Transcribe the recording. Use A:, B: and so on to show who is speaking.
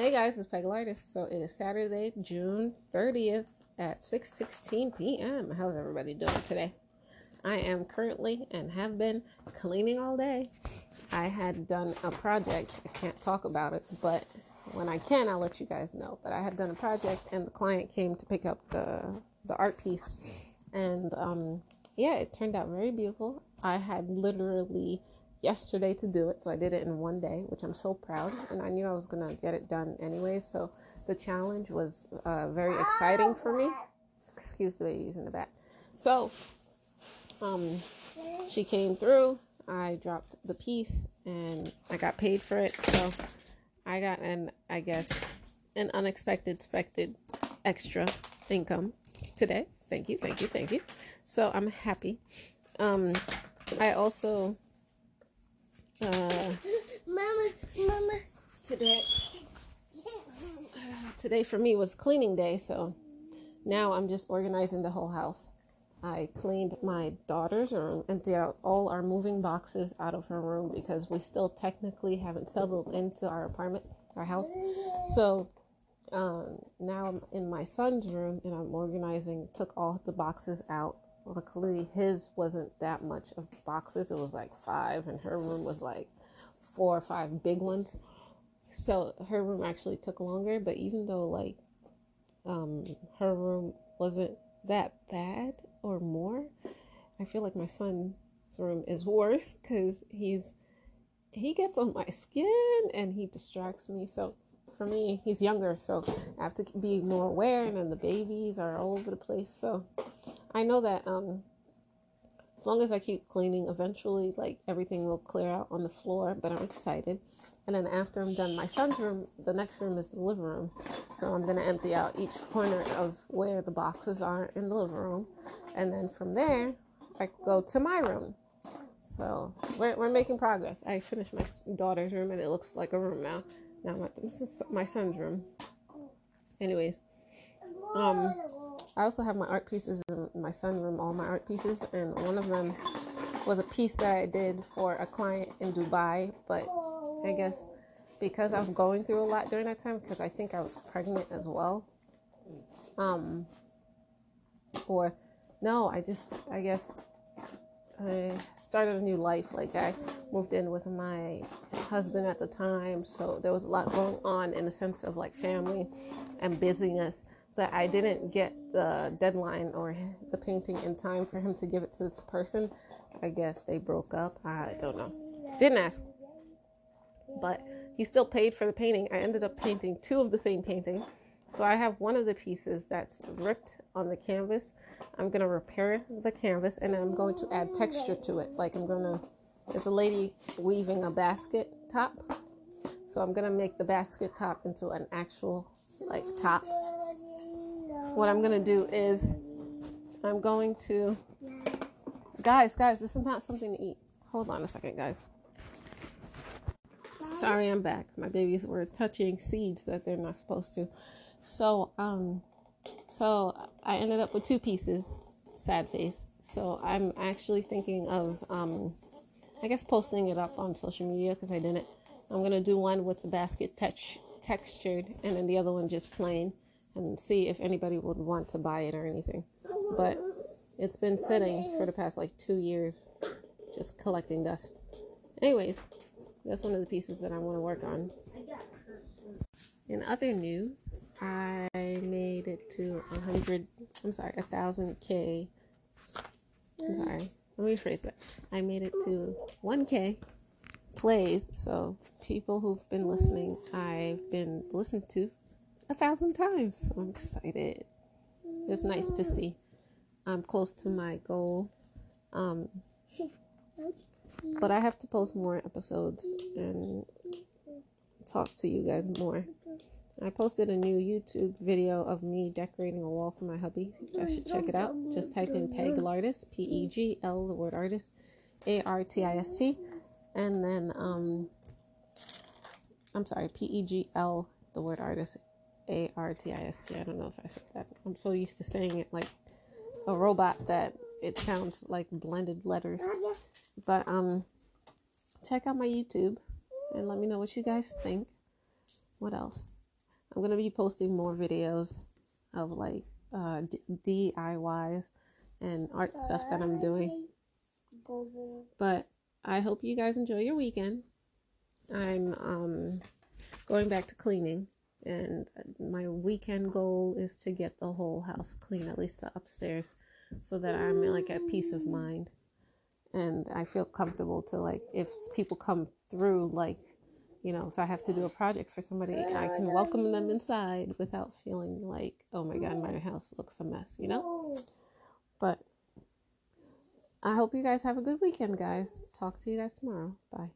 A: Hey guys, it's Pegl Artist. So it is Saturday, June 30th at 6:16 p.m. How's everybody doing today? I am currently and have been cleaning all day. I had done a project. I can't talk about it, but when I can, I'll let you guys know. But I had done a project, and the client came to pick up the the art piece, and um, yeah, it turned out very beautiful. I had literally yesterday to do it, so I did it in one day, which I'm so proud. And I knew I was gonna get it done anyway. so the challenge was uh, very exciting for me. Excuse the babies in the back. So, um, she came through. I dropped the piece, and I got paid for it. So, I got an, I guess, an unexpected, expected extra income today. Thank you, thank you, thank you. So I'm happy. Um, I also uh,
B: Mama, Mama.
A: today today for me was cleaning day, so now I'm just organizing the whole house. I cleaned my daughter's room, emptied out all our moving boxes out of her room because we still technically haven't settled into our apartment, our house. So um, now I'm in my son's room and I'm organizing, took all the boxes out. Luckily, his wasn't that much of boxes, it was like five, and her room was like four or five big ones. So her room actually took longer, but even though like um, her room wasn't that bad or more, I feel like my son's room is worse because he's he gets on my skin and he distracts me. So for me, he's younger, so I have to be more aware, and then the babies are all over the place. So I know that um, as long as I keep cleaning, eventually, like everything will clear out on the floor. But I'm excited. And then after I'm done my son's room, the next room is the living room. So I'm gonna empty out each corner of where the boxes are in the living room, and then from there, I go to my room. So we're we're making progress. I finished my daughter's room, and it looks like a room now. Now my this is my son's room. Anyways, um, I also have my art pieces in my son's room. All my art pieces, and one of them was a piece that I did for a client in Dubai, but I guess because I was going through a lot during that time, because I think I was pregnant as well. Um, or no, I just, I guess I started a new life. Like I moved in with my husband at the time, so there was a lot going on in the sense of like family and busyness that I didn't get the deadline or the painting in time for him to give it to this person. I guess they broke up. I don't know. Didn't ask but he still paid for the painting. I ended up painting two of the same painting. So I have one of the pieces that's ripped on the canvas. I'm going to repair the canvas and I'm going to add texture to it. Like I'm going to, there's a lady weaving a basket top. So I'm going to make the basket top into an actual like top. What I'm going to do is I'm going to, guys, guys, this is not something to eat. Hold on a second, guys. Sorry, I'm back. My babies were touching seeds that they're not supposed to. So, um, so I ended up with two pieces. Sad face. So I'm actually thinking of, um, I guess posting it up on social media because I didn't. I'm gonna do one with the basket touch textured, and then the other one just plain, and see if anybody would want to buy it or anything. But it's been sitting for the past like two years, just collecting dust. Anyways, that's one of the pieces that I want to work on. In other news, I made it to hundred. I'm sorry, a thousand k. Sorry. Let me rephrase that. I made it to one k plays. So people who've been listening, I've been listened to a thousand times. I'm excited. It's nice to see. I'm close to my goal. Um, but I have to post more episodes and talk to you guys more. I posted a new YouTube video of me decorating a wall for my hubby. You guys should check it out. Just type in Pegl Artist, P E G L, the word artist, A R T I S T, and then um, I'm sorry, P E G L, the word artist, A R T I S T. I don't know if I said that. I'm so used to saying it like a robot that it sounds like blended letters. But um check out my YouTube and let me know what you guys think. What else? I'm gonna be posting more videos of like uh, D- DIYs and art stuff that I'm doing. But I hope you guys enjoy your weekend. I'm um, going back to cleaning, and my weekend goal is to get the whole house clean, at least the upstairs, so that I'm like at peace of mind. And I feel comfortable to like if people come through like you know if I have to do a project for somebody I can welcome them inside without feeling like oh my god my house looks a mess you know? But I hope you guys have a good weekend guys. Talk to you guys tomorrow. Bye